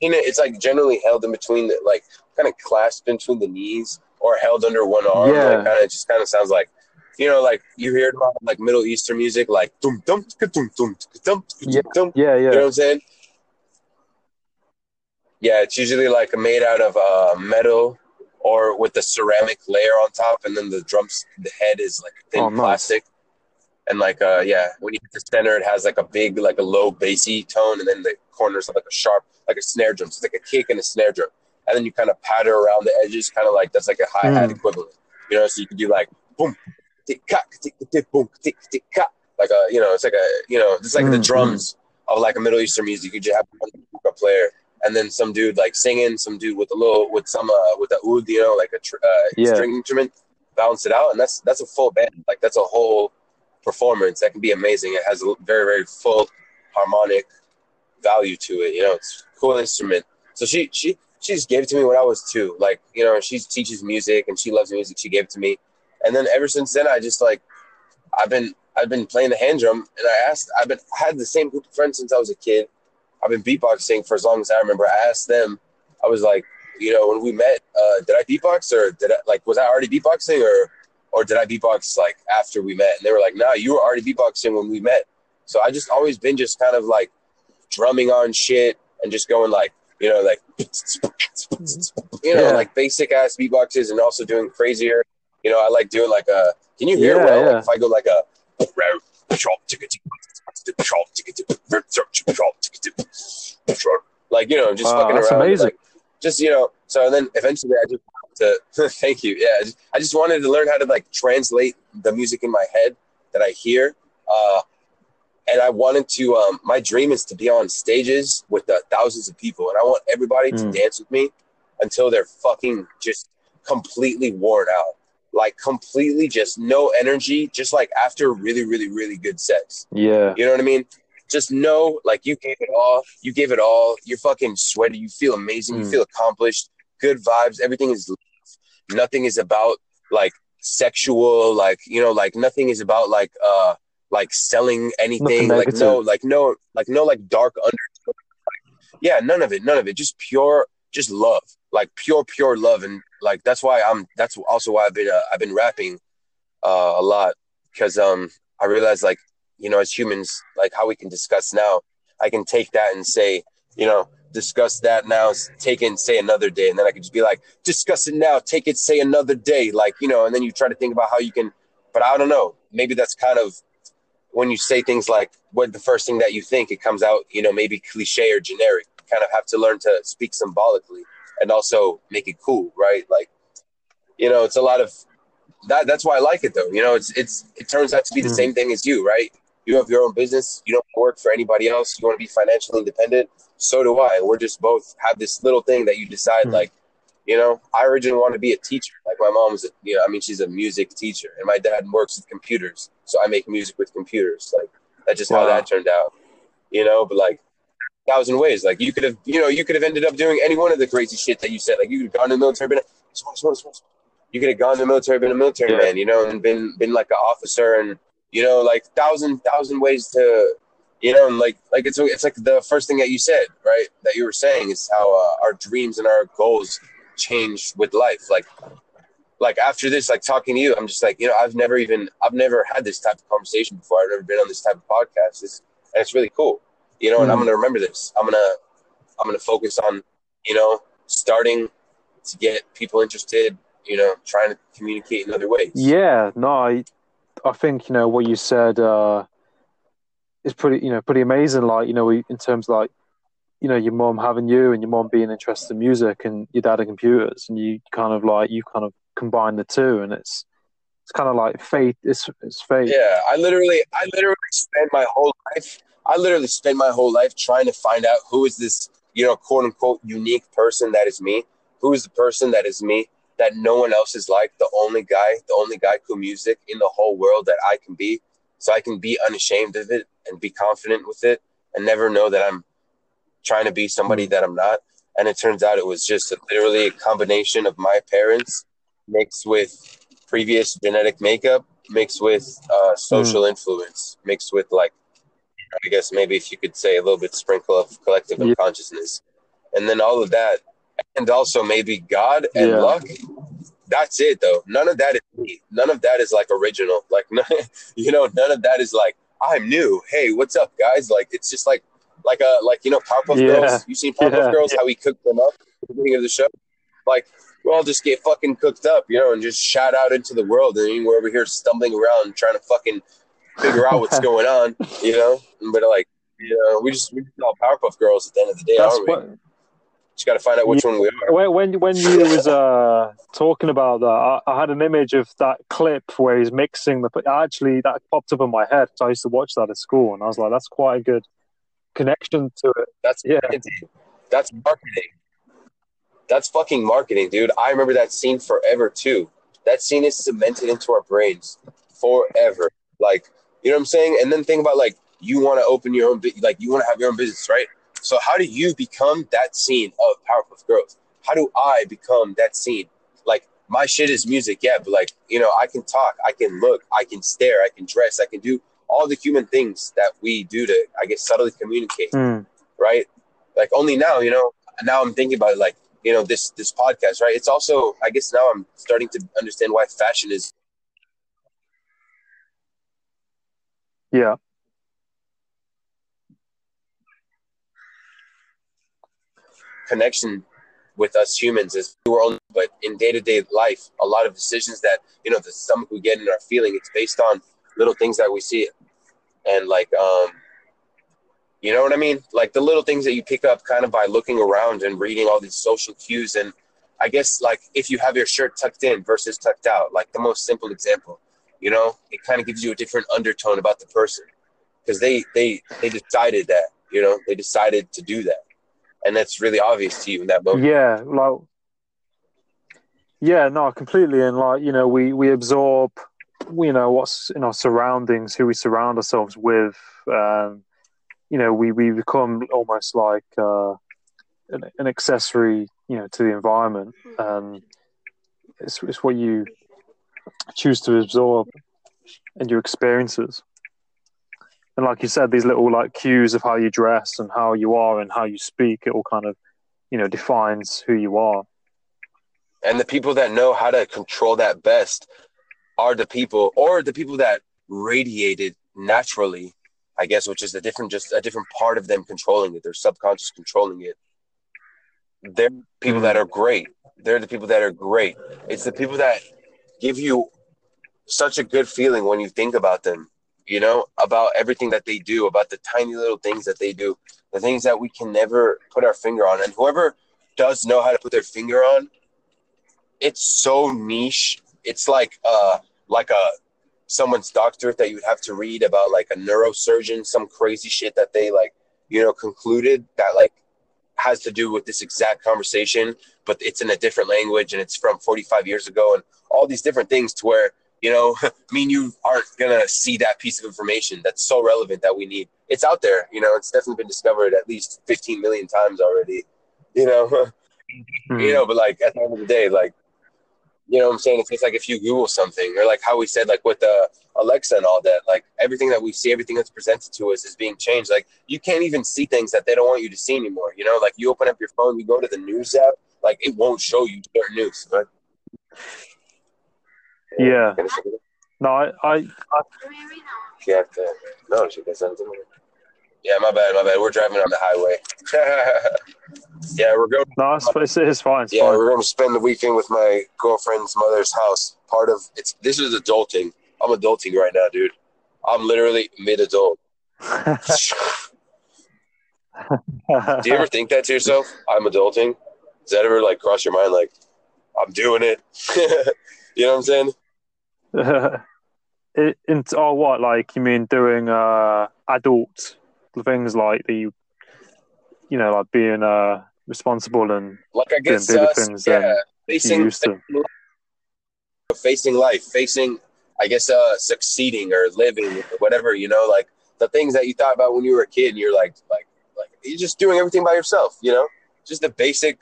You it? It's like generally held in between the like kind of clasped between the knees or held under one arm. Yeah. Like kind of just kind of sounds like you know like you hear about like Middle Eastern music like dum dum dum dum dum Yeah. dum. yeah, You know what I'm saying? Yeah, it's usually like made out of uh, metal or with a ceramic layer on top, and then the drums, the head is like thin Oh, nice. And like uh yeah, when you hit the center, it has like a big like a low bassy tone, and then the corners have like a sharp like a snare drum. So it's like a kick and a snare drum, and then you kind of patter around the edges, kind of like that's like a hi hat Mm. equivalent. You know, so you can do like boom, tick cock, tick tick boom, tick tick cock, like a you know, it's like a you know, it's like the Mm, drums of like a Middle Eastern music. You just have a player. And then some dude like singing, some dude with a little with some uh, with a oud, you know, like a tr- uh, Yeah. string instrument, balance it out, and that's that's a full band. Like that's a whole performance that can be amazing. It has a very very full harmonic value to it. You know, it's a cool instrument. So she she she just gave it to me when I was two. Like you know, she teaches music and she loves music. She gave it to me, and then ever since then, I just like I've been I've been playing the hand drum, and I asked I've been I had the same group of friends since I was a kid. I've been beatboxing for as long as I remember. I asked them, I was like, you know, when we met, uh, did I beatbox or did I like was I already beatboxing or or did I beatbox like after we met? And they were like, nah, you were already beatboxing when we met. So I just always been just kind of like drumming on shit and just going like, you know, like you know, Yeah. like basic ass beatboxes and also doing crazier. You know, I like doing like a can you hear Yeah, well yeah. like if I go like a like you know, just fucking that's around. amazing. Like, just you know, so then eventually I just to thank you. Yeah, I just, I just wanted to learn how to like translate the music in my head that I hear. Uh, and I wanted to. Um, my dream is to be on stages with the thousands of people, and I want everybody to Mm. dance with me until they're fucking just completely worn out, like completely just no energy, just like after really, really, really good sex. Yeah. You know what I mean? Just know, like you gave it all. You gave it all. You're fucking sweaty. You feel amazing. You Mm. feel accomplished. Good vibes. Everything is. Nothing is about like sexual. Like you know, like nothing is about like uh like selling anything. Like no, like no, like no, like dark under. Yeah, none of it. None of it. Just pure, just love. Like pure, pure love. And like that's why I'm. That's also why I've been. Uh, I've been rapping uh, a lot because um I realized like you know, as humans, like how we can discuss now, I can take that and say, you know, discuss that now, take it and say another day. And then I could just be like, discuss it now, take it, say another day. Like, you know, and then you try to think about how you can, but I don't know. Maybe that's kind of when you say things like what the first thing that you think, it comes out, you know, maybe cliche or generic. You kind of have to learn to speak symbolically and also make it cool, right? Like, you know, it's a lot of that. That's why I like it though. You know, it's, it's, it turns out to be the Mm. same thing as you, right? You have your own business. You don't work for anybody else. You want to be financially independent. So do I. We're just both have this little thing that you decide, Hmm. like, you know, I originally wanted to be a teacher. Like my mom was, a, you know, I mean, she's a music teacher, and my dad works with computers, so I make music with computers. Like that's just how that turned out, you know. But like, thousand ways. Like you could have, you know, you could have ended up doing any one of the crazy shit that you said. Like you could have gone to the military, been a, you could have gone to the military, been a military Yeah. man, you know, and been been like an officer, and you know, like thousand thousand ways to, you know, and like like it's it's like the first thing that you said, right? That you were saying is how uh, our dreams and our goals change with life. Like like after this, like talking to you, I'm just like, you know, I've never even I've never had this type of conversation before. I've never been on this type of podcast. This and it's really cool. You know, and I'm Mm. gonna remember this. I'm gonna I'm gonna focus on, you know, starting to get people interested, you know, trying to communicate in other ways. Yeah, no, I, I think you know what you said uh, is pretty, you know, pretty amazing. Like you know, in terms of like, you know, your mom having you and your mom being interested in music and your dad in computers, and you kind of like you kind of combine the two, and it's it's kind of like fate. It's it's fate. Yeah, I literally, I literally spent my whole life. I literally spent my whole life trying to find out who is this, you know, quote unquote unique person that is me. Who is the person that is me that no one else is like? The only guy, the only guy who music in the whole world that I can be, so I can be unashamed of it and be confident with it, and never know that I'm trying to be somebody that I'm not. And it turns out it was just literally a combination of my parents mixed with previous genetic makeup mixed with uh, social influence, mixed with like, I guess maybe if you could say a little bit sprinkle of collective Yeah. unconsciousness, and then all of that, and also maybe God and Yeah. luck. That's it though. None of that is me. None of that is like original. Like, you know, none of that is like I'm new. Hey, what's up, guys? Like, it's just like, like a like you know, Powerpuff Yeah. Girls. You seen Powerpuff Yeah. Girls? How we cooked them up at the beginning of the show? Like, we all just get fucking cooked up, you know, and just shout out into the world. And we're over here stumbling around trying to fucking figure out what's going on, you know. But like, you know, we just we just all Powerpuff Girls at the end of the day, That's aren't we? what. Just got to find out which one we are. When when when you was uh talking about that, I, I had an image of that clip where he's mixing the. Actually, that popped up in my head. So I used to watch that at school, and I was like, "That's quite a good connection to it." That's Yeah. marketing. That's marketing. That's fucking marketing, dude. I remember that scene forever too. That scene is cemented into our brains forever. Like, you know what I'm saying? And then think about like you want to open your own, like you want to have your own business, right? So how do you become that scene of Powerpuff Girls? How do I become that scene? Like my shit is music, yeah, but like you know, I can talk, I can look, I can stare, I can dress, I can do all the human things that we do to, I guess, subtly communicate Hmm. right? Like only now, you know, now I'm thinking about it like, you know, this this podcast, right? It's also I guess now I'm starting to understand why fashion is Yeah, connection with us humans is we're only but in day-to-day life, a lot of decisions that, you know, the stomach we get in our feeling, it's based on little things that we see. And like um you know what I mean? Like the little things that you pick up kind of by looking around and reading all these social cues and I guess like if you have your shirt tucked in versus tucked out, like the most simple example, you know, it kind of gives you a different undertone about the person because they they they decided that, you know, they decided to do that, and that's really obvious to you in that moment. yeah, like yeah, no, completely. And like you know, we we absorb, you know, what's in our surroundings, who we surround ourselves with. Um, you know, we we become almost like uh, an, an accessory, you know, to the environment. Um, it's it's what you choose to absorb and your experiences. And like you said, these little like cues of how you dress and how you are and how you speak, it all kind of, you know, defines who you are. And the people that know how to control that best are the people, or the people that radiated naturally, I guess, which is a different, just a different part of them controlling it. Their subconscious controlling it. They're people that mm. are great. They're the people that are great. It's the people that give you such a good feeling when you think about them. You know, about everything that they do, about the tiny little things that they do, the things that we can never put our finger on. And whoever does know how to put their finger on, it's so niche. It's like uh like a someone's doctorate that you'd have to read about like a neurosurgeon, some crazy shit that they like, you know, concluded that like has to do with this exact conversation, but it's in a different language and it's from 45 years ago and all these different things to where, you know, me and you aren't gonna see that piece of information that's so relevant that we need. It's out there, you know, it's definitely been discovered at least 15 million times already, you know. Hmm. you know, but like at the end of the day, like you know what I'm saying? It's just like if you Google something, or like how we said, like with the Alexa and all that, like everything that we see, everything that's presented to us is being changed. Like you can't even see things that they don't want you to see anymore. You know, like you open up your phone, you go to the news app, like it won't show you certain news. But Yeah. No, I, I Yeah, no, she gets something. Yeah, my bad, my bad. We're driving on the highway. yeah, we're going. no, it's, it's, it's fine. It's Yeah, fine. we're going to spend the weekend with my girlfriend's mother's house. Part of it's. This is adulting. I'm adulting right now, dude. I'm literally mid-adult. Do you ever think that to yourself? I'm adulting. Does that ever like cross your mind? Like, I'm doing it. you know what I'm saying? it, it, oh, what? Like you mean doing uh, adult things like the, you know, like being uh, responsible and Like, I guess bigger uh, things yeah, facing used to. facing life, facing, I guess, uh, succeeding or living, whatever, you know, like the things that you thought about when you were a kid and you're like, like, like you're just doing everything by yourself, you know, just the basic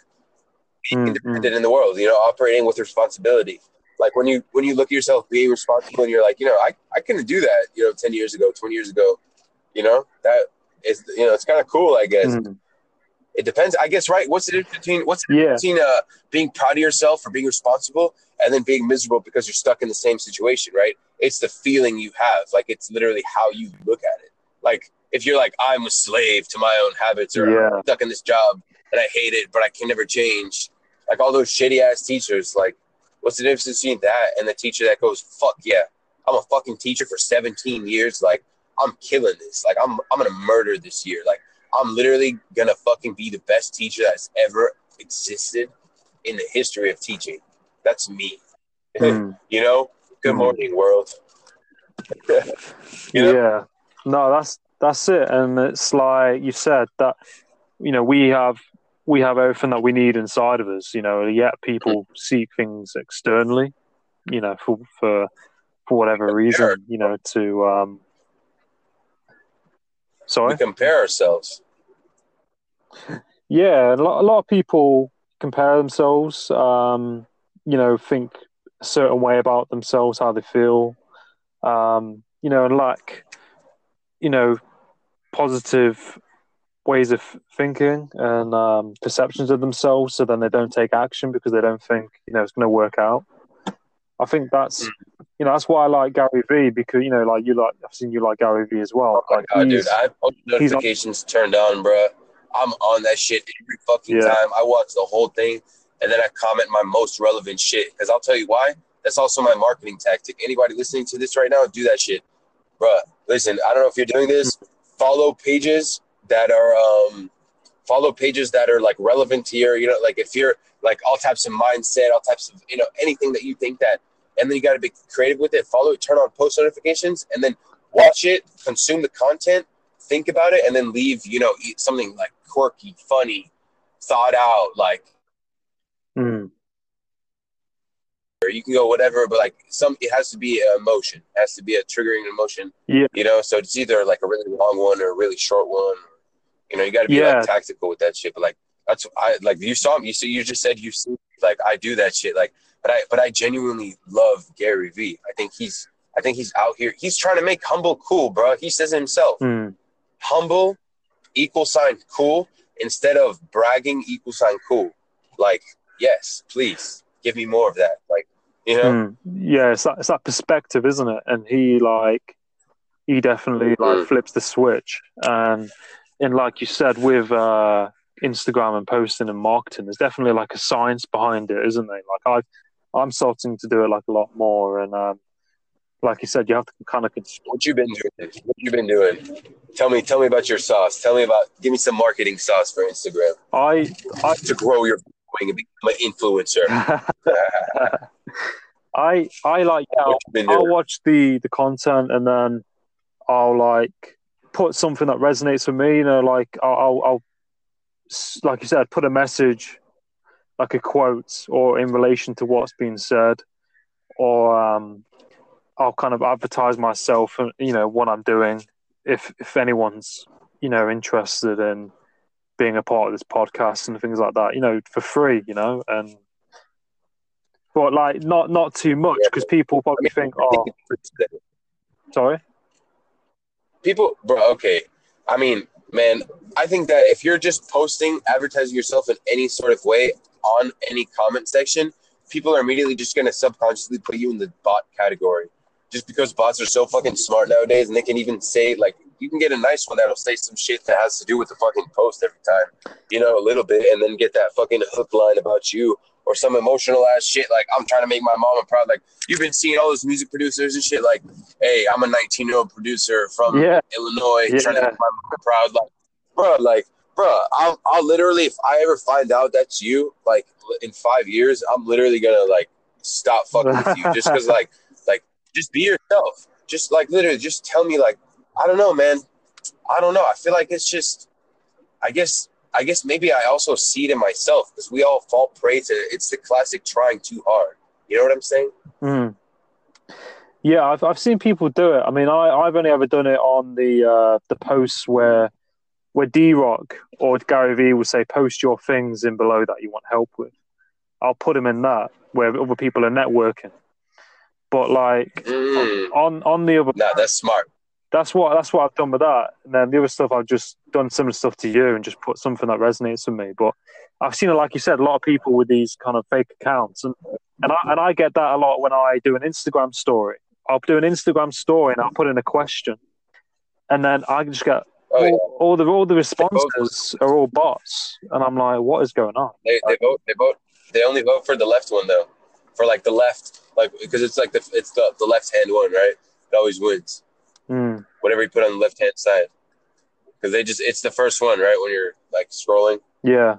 being Mm, independent in the world, you know, operating with responsibility. Like when you, when you look at yourself being responsible and you're like, you know, I, I couldn't do that, you know, 10 years ago, 20 years ago, you know, that is, you know, it's kind of cool, I guess. Mm. It depends, I guess, right? What's the difference between, what's the Yeah. between uh, being proud of yourself for being responsible and then being miserable because you're stuck in the same situation, right? It's the feeling you have. Like it's literally how you look at it. Like if you're like, I'm a slave to my own habits or Yeah. I'm stuck in this job and I hate it, but I can never change. Like all those shitty ass teachers, like what's the difference between that and the teacher that goes, fuck yeah, I'm a fucking teacher for 17 years. Like, I'm killing this. Like, I'm I'm gonna murder this year. Like, I'm literally gonna fucking be the best teacher that's ever existed in the history of teaching. That's me. Mm. you know. Good Mm. morning, world. you know? Yeah. No, that's that's it. And it's like you said that you know, we have we have everything that we need inside of us, you know, yet people seek things externally, you know, for for for whatever reason, you know, to um We sorry. compare ourselves. Yeah, a lot, a lot of people compare themselves, um, you know, think a certain way about themselves, how they feel, um, you know, and like, you know, positive ways of thinking and um, perceptions of themselves. So then they don't take action because they don't think, you know, it's going to work out. I think that's, you know, that's why I like Gary Vee because, you know, like you like, I've seen you like Gary Vee as well. Oh Like, god, dude! I have he's on- notifications turned on, bro. I'm on that shit every fucking Yeah. time. I watch the whole thing, and then I comment my most relevant shit. Because I'll tell you why. That's also my marketing tactic. Anybody listening to this right now, do that shit, bro. Listen, I don't know if you're doing this. Follow pages that are um, follow pages that are like relevant to your, you know, like if you're like all types of mindset, all types of you know anything that you think that, and then you got to be creative with it. Follow it, turn on post notifications, and then watch it, consume the content, think about it, and then leave, you know, eat something like quirky, funny, thought out, like, Mm, or you can go whatever, but like some, it has to be an emotion, it has to be a triggering emotion, Yeah. you know. So it's either like a really long one or a really short one. You know, you got to be Yeah. like tactical with that shit. But like that's I like you saw me. You see, you just said you see like I do that shit. Like, but I but I genuinely love Gary Vee. I think he's I think he's out here. He's trying to make humble cool, bro. He says it himself. mm. humble equal sign cool instead of bragging equal sign cool like yes please give me more of that like you know Mm. Yeah, it's that, it's that perspective, isn't it? And he like he definitely like Mm. flips the switch. And and like you said, with uh, Instagram and posting and marketing, there's definitely like a science behind it, isn't there? Like I I'm starting to do it like a lot more. And um, like you said, you have to kind of what you been doing what you been doing tell me tell me about your sauce tell me about give me some marketing sauce for instagram I I to grow your following and become an influencer I I like yeah, been I'll watch the the content and then I'll like put something that resonates with me. You know, like I'll, I'll, I'll like you said, put a message, like a quote, or in relation to what's being said, or um, I'll kind of advertise myself and you know what I'm doing. If if anyone's you know interested in being a part of this podcast and things like that, you know, for free, you know, and but like not not too much because people probably think, oh, sorry. People bro okay. I mean man i think that if you're just posting advertising yourself in any sort of way on any comment section people are immediately just to subconsciously put you in the bot category. Just because bots are so fucking smart nowadays and they can even say like you can get a nice one that'll say some shit that has to do with the fucking post every time you know a little bit and then get that fucking hook line about you or some emotional ass shit. Like i'm trying to make my mama proud. Like you've been seeing all those music producers and shit. Like hey i'm a 19 year old producer from Yeah. illinois trying to make my mama proud. Like bro like bro I'll, I'll literally if i ever find out that's you like in five years i'm literally gonna like stop fucking with you just because like like just be yourself. Just like literally just tell me like i don't know man. I don't know. I feel like it's just i guess i guess maybe i also see it in myself because we all fall prey to it's the classic trying too hard you know what i'm saying Mm. Yeah, I've I've seen people do it. I mean, I I've only ever done it on the uh, the posts where where DRock or Gary Vee will say post your things in below that you want help with. I'll put them in that where other people are networking. But like mm. on on the other, nah that's smart that's what that's what I've done with that. And then the other stuff I've just done similar stuff to you and just put something that resonates with me. But I've seen it, like you said, a lot of people with these kind of fake accounts, and and I and I get that a lot when I do an Instagram story. I'll do an Instagram story and I'll put in a question, and then I just get oh yeah all, all the all the responses are all bots, and I'm like, what is going on? they, they vote they vote they only vote for the left one though for like the left, like because it's like the it's the, the left hand one, right? It always wins. Mm. Whatever you put on the left hand side, because they just it's the first one, right? When you're like scrolling, Yeah.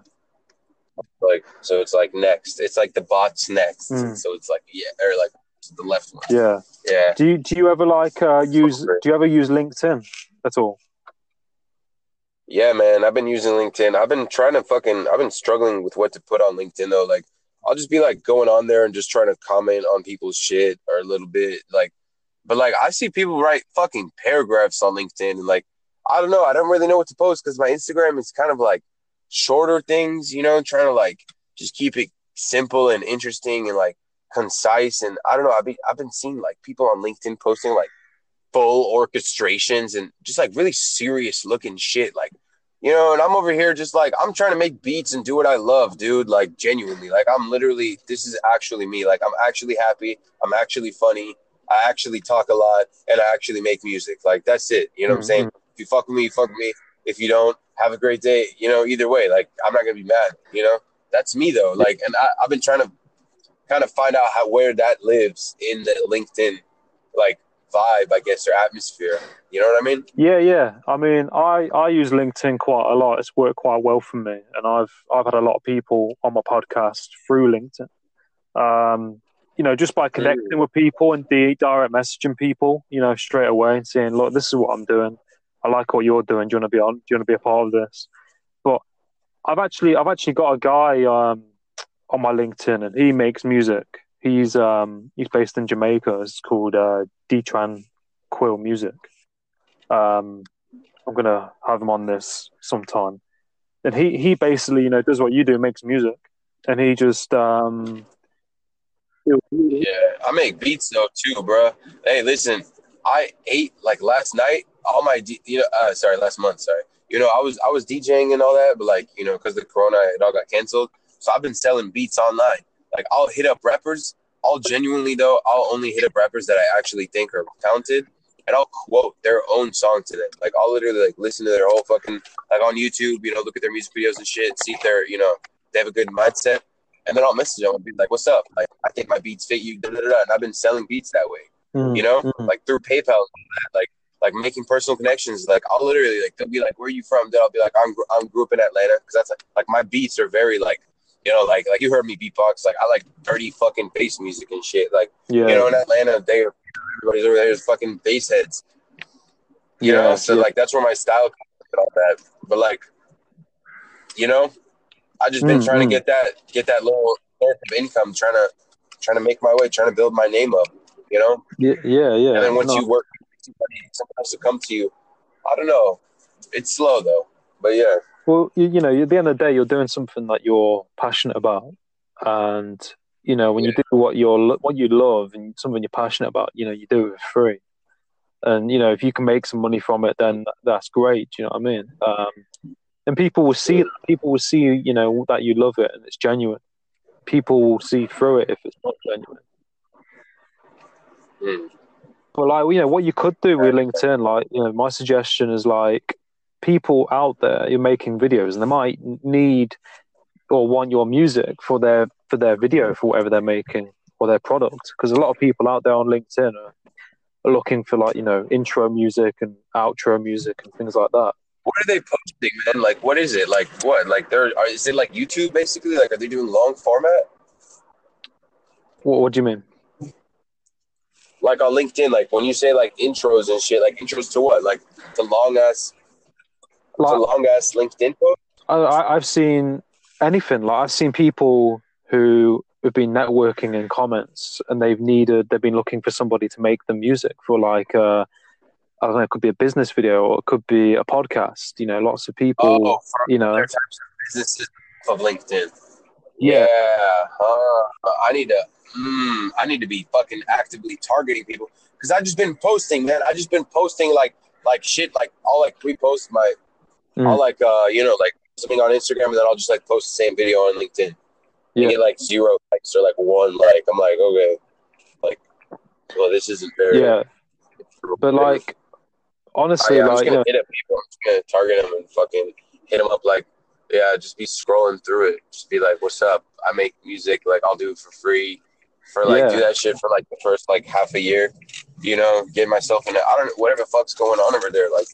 like so it's like next. It's like the bot's next, Mm. so it's like yeah, or like the left one. Yeah. Yeah. Do you do you ever like uh, use do you ever use LinkedIn at all? Yeah, man. I've been using LinkedIn. I've been trying to fucking. I've been struggling with what to put on LinkedIn though. Like, I'll just be like going on there and just trying to comment on people's shit or a little bit like. But like, I see people write fucking paragraphs on LinkedIn and like, I don't know. I don't really know what to post because my Instagram is kind of like shorter things, you know, trying to like just keep it simple and interesting and like concise. And I don't know. I've been I've been seeing like people on LinkedIn posting like full orchestrations and just like really serious looking shit. Like, you know, and I'm over here just like I'm trying to make beats and do what I love, dude. Like genuinely. Like I'm literally this is actually me. Like I'm actually happy. I'm actually funny. I actually talk a lot and I actually make music. Like that's it. You know what I'm saying? If you fuck with me, you fuck with me. If you don't, have a great day. You know, either way, like I'm not gonna be mad, you know? That's me though. Like and I, I've been trying to kind of find out how where that lives in the LinkedIn like vibe, I guess, or atmosphere. You know what I mean? Yeah, yeah. I mean, I, I use LinkedIn quite a lot. It's worked quite well for me, and I've I've had a lot of people on my podcast through LinkedIn. Um, you know, just by connecting with people and de- direct messaging people, you know, straight away and saying, "Look, this is what I'm doing. I like what you're doing. Do you want to be on? Do you want to be a part of this?" But I've actually I've actually got a guy um, on my LinkedIn, and he makes music. He's um, he's based in Jamaica. It's called uh, Detran Quill Music. Um, I'm gonna have him on this sometime. And he he basically you know does what you do, makes music, and he just um. Yeah, I make beats though too, bro. Hey, listen, I ate like last night. All my, D- you know, uh, sorry, last month. Sorry, you know, I was I was DJing and all that, but like you know, because the Corona, it all got canceled. So I've been selling beats online. Like I'll hit up rappers. I'll genuinely though, I'll only hit up rappers that I actually think are talented, and I'll quote their own song to them. Like I'll literally like listen to their whole fucking like on YouTube. You know, look at their music videos and shit. See if they're you know they have a good mindset. And then I'll message them and be like, "What's up? Like, I think my beats fit you." Da, da, da. And I've been selling beats that way, Mm, you know, mm. like through PayPal, and all that. like like making personal connections. Like I'll literally like they'll be like, "Where are you from?" Then I'll be like, "I'm gr- I'm grew up in Atlanta," because that's like, like my beats are very like you know like like you heard me beatbox. Like I like dirty fucking bass music and shit. Like yeah, you know in Atlanta they are everybody's over there is fucking bass heads. You Yeah, know, so yeah. like that's where my style comes from and all that. But like, you know, I just been Mm, trying mm. to get that get that little source of income, trying to trying to make my way, trying to build my name up. You know, yeah, yeah, yeah. and then once No, you work, somebody someone has to come to you. I don't know. It's slow though, but yeah, Well, you, you know, at the end of the day, you're doing something that you're passionate about, and you know, when you do what you're what you love and something you're passionate about, you know, you do it for free. And you know, if you can make some money from it, then that's great. You know what I mean? Um, and people will see. People will see, you know, that you love it and it's genuine. People will see through it if it's not genuine. Mm. But like, you know, what you could do with LinkedIn, like, you know, my suggestion is like, people out there you're making videos, and they might need or want your music for their for their video for whatever they're making or their product. Because a lot of people out there on LinkedIn are, are looking for like, you know, intro music and outro music and things like that. What are they posting, man? Like, what is it? Like, what? Like, they're are, is it like YouTube basically? Like, are they doing long format? What, what do you mean? Like on LinkedIn, like when you say like intros and shit, like intros to what? Like the long ass, the long ass LinkedIn post. I, I, I've seen anything. Like I've seen people who have been networking in comments, and they've needed, they've been looking for somebody to make the music for like, uh, I don't know, it could be a business video or it could be a podcast. You know, lots of people. Oh, you know, types of businesses of LinkedIn. yeah, huh. I need to. Mm, I need to be fucking actively targeting people because I just been posting, man. I just been posting like like shit, like I'll like repost my, Mm. I'll like uh you know like something on Instagram and then I'll just like post the same video on LinkedIn. Yeah. You get like zero likes or like one like. I'm like okay, like well this isn't very. yeah. But like, honestly, oh, I, am just gonna know, hit up people. I'm just gonna target them and fucking hit them up. Like, yeah, just be scrolling through it. Just be like, "What's up? I make music. Like, I'll do it for free. for like Yeah. do that shit for like the first like half a year. You know, get myself in it. I don't know whatever the fuck's going on over there. Like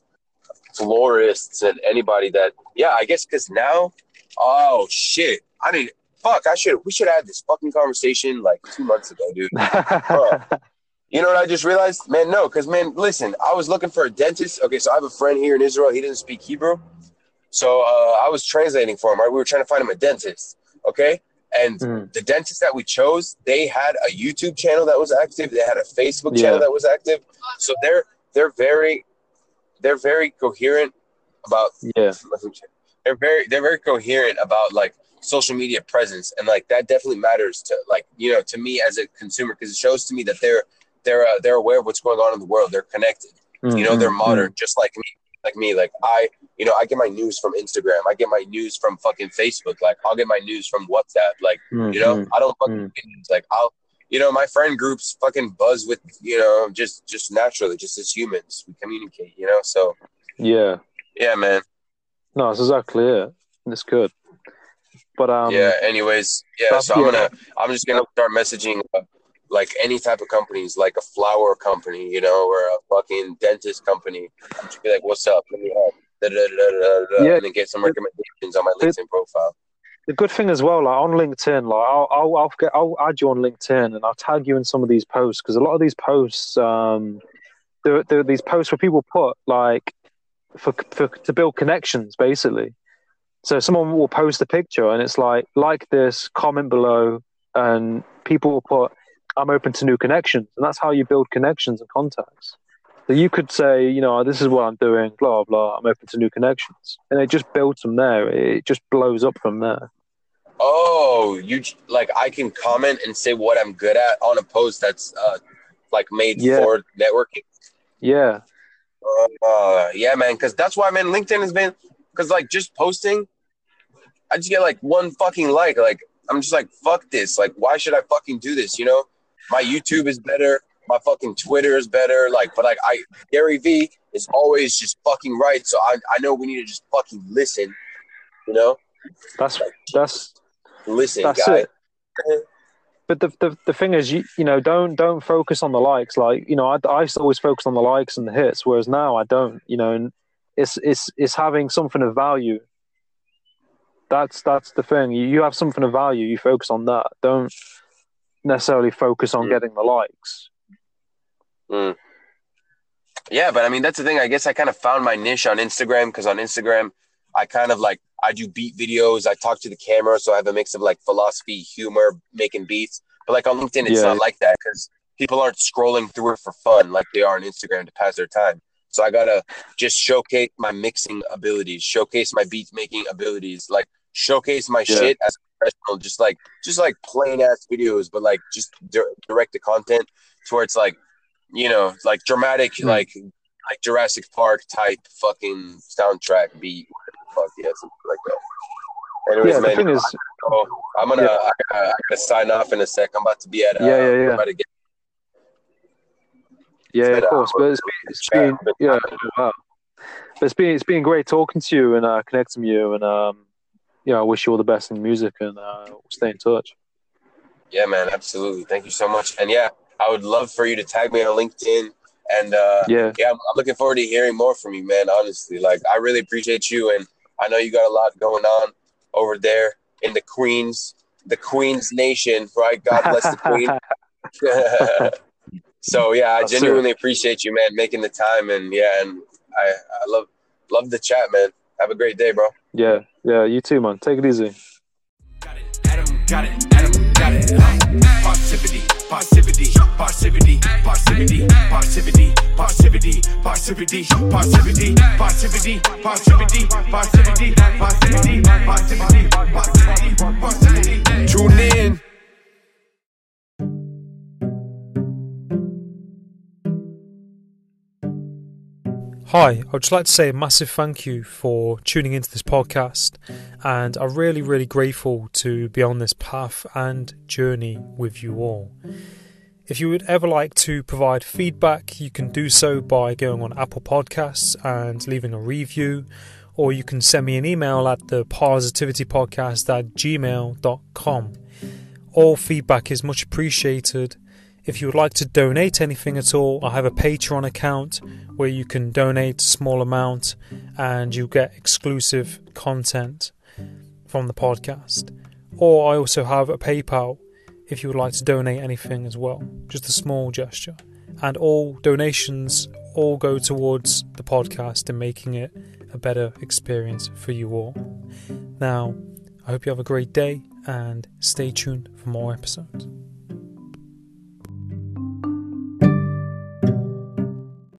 florists and anybody that yeah, I guess because now, oh shit, I need fuck. I should we should have had this fucking conversation like two months ago, dude. You know what I just realized? Man, no, because man, listen, I was looking for a dentist. Okay, so I have a friend here in Israel. He didn't speak Hebrew. So uh, I was translating for him, right? We were trying to find him a dentist. Okay. And Mm. the dentist that we chose, they had a YouTube channel that was active. They had a Facebook Yeah. channel that was active. So they're they're very they're very coherent about yeah, they're very they're very coherent about like social media presence and like that definitely matters to like you know to me as a consumer because it shows to me that they're they're uh, they're aware of what's going on in the world they're connected you know they're Mm, mm, modern just like me like me like i you know i get my news from instagram i get my news from fucking facebook like i'll get my news from whatsapp like mm, you know mm. i don't fucking Mm. get news. like i'll you know my friend groups fucking buzz with you know just just naturally just as humans we communicate you know so yeah. yeah man No, that's exactly it. It's good. But um, yeah anyways yeah so i'm yeah. gonna i'm just gonna start messaging uh, like any type of companies like a flower company you know or a fucking dentist company just be like what's up let me help da, da, da, Yeah. and then get some recommendations on my linkedin profile the good thing as well, like on LinkedIn, like I'll I'll I'll, get, I'll add you on LinkedIn and I'll tag you in some of these posts because a lot of these posts, um, there there are these posts where people put like for for to build connections basically. So someone will post a picture and it's like like this, comment below, and people will put I'm open to new connections, and that's how you build connections and contacts. So you could say, you know, this is what I'm doing, blah blah. I'm open to new connections, and it just builds from there. It just blows up from there. oh you like i can comment and say what i'm good at on a post that's uh like made Yeah. for networking Yeah, Uh, yeah, man. Because that's why, man. LinkedIn has been because like just posting, I just get like one fucking like. Like I'm just like fuck this. Like why should I fucking do this? You know, my YouTube is better. My fucking Twitter is better. Like, but like I Gary Vee is always just fucking right. So I I know we need to just fucking listen. You know, that's that's listen, that's guy. it. But the, the the thing is, you you know, don't don't focus on the likes. Like you know, I, I always focus on the likes and the hits, whereas now I don't. You know, and it's it's it's having something of value. That's that's the thing. You, you have something of value. You focus on that. Don't necessarily focus on Mm. getting the likes. Mm. Yeah, but I mean that's the thing. I guess I kind of found my niche on Instagram because on Instagram I kind of like I do beat videos. I talk to the camera, so I have a mix of like philosophy, humor, making beats. But like on LinkedIn, it's Yeah. not like that because people aren't scrolling through it for fun like they are on Instagram to pass their time. So I gotta just showcase my mixing abilities, showcase my beat making abilities, like showcase my Yeah. shit as a professional. Just like just like plain ass videos, but like just di- direct the content to where it's like you know, like dramatic, Hmm. like like Jurassic Park type fucking soundtrack beat. whatever Fuck yeah, something like that. Anyways, yeah, the man, thing is, so I'm gonna Yeah. I, gotta, I gotta sign off in a sec. I'm about to be at uh, Yeah, yeah, I'm yeah. about to get yeah, of course. But it's been, it's been yeah, wow. But it's been it's been great talking to you and uh, connecting with you, and um, know, I wish you all the best in music, and uh, we'll stay in touch. Yeah, man, absolutely. Thank you so much. And yeah, I would love for you to tag me on LinkedIn. And uh, Yeah, yeah, I'm, I'm looking forward to hearing more from you, man. Honestly, like I really appreciate you, and I know you got a lot going on over there in the Queens, the Queens Nation, right? God bless the Queen. so yeah, I genuinely appreciate you, man, making the time, and yeah, and I, I love love the chat, man. Have a great day, bro. yeah, yeah. You too, man. Take it easy. Got it, Adam got it, Adam got it. Uh, Positivity, positivity, positivity, positivity, positivity, positivity, positivity, positivity, positivity, positivity, positivity, positivity, positivity, positivity, positivity. Tune in. Hi, I would just like to say a massive thank you for tuning into this podcast, and I'm really, really grateful to be on this path and journey with you all. If you would ever like to provide feedback, you can do so by going on Apple Podcasts and leaving a review, or you can send me an email at the parrsitivitypodcast at gmail.com. All feedback is much appreciated. If you would like to donate anything at all, I have a Patreon account where you can donate a small amount and you get exclusive content from the podcast. Or I also have a PayPal if you would like to donate anything as well, just a small gesture. And all donations all go towards the podcast and making it a better experience for you all. Now, I hope you have a great day and stay tuned for more episodes.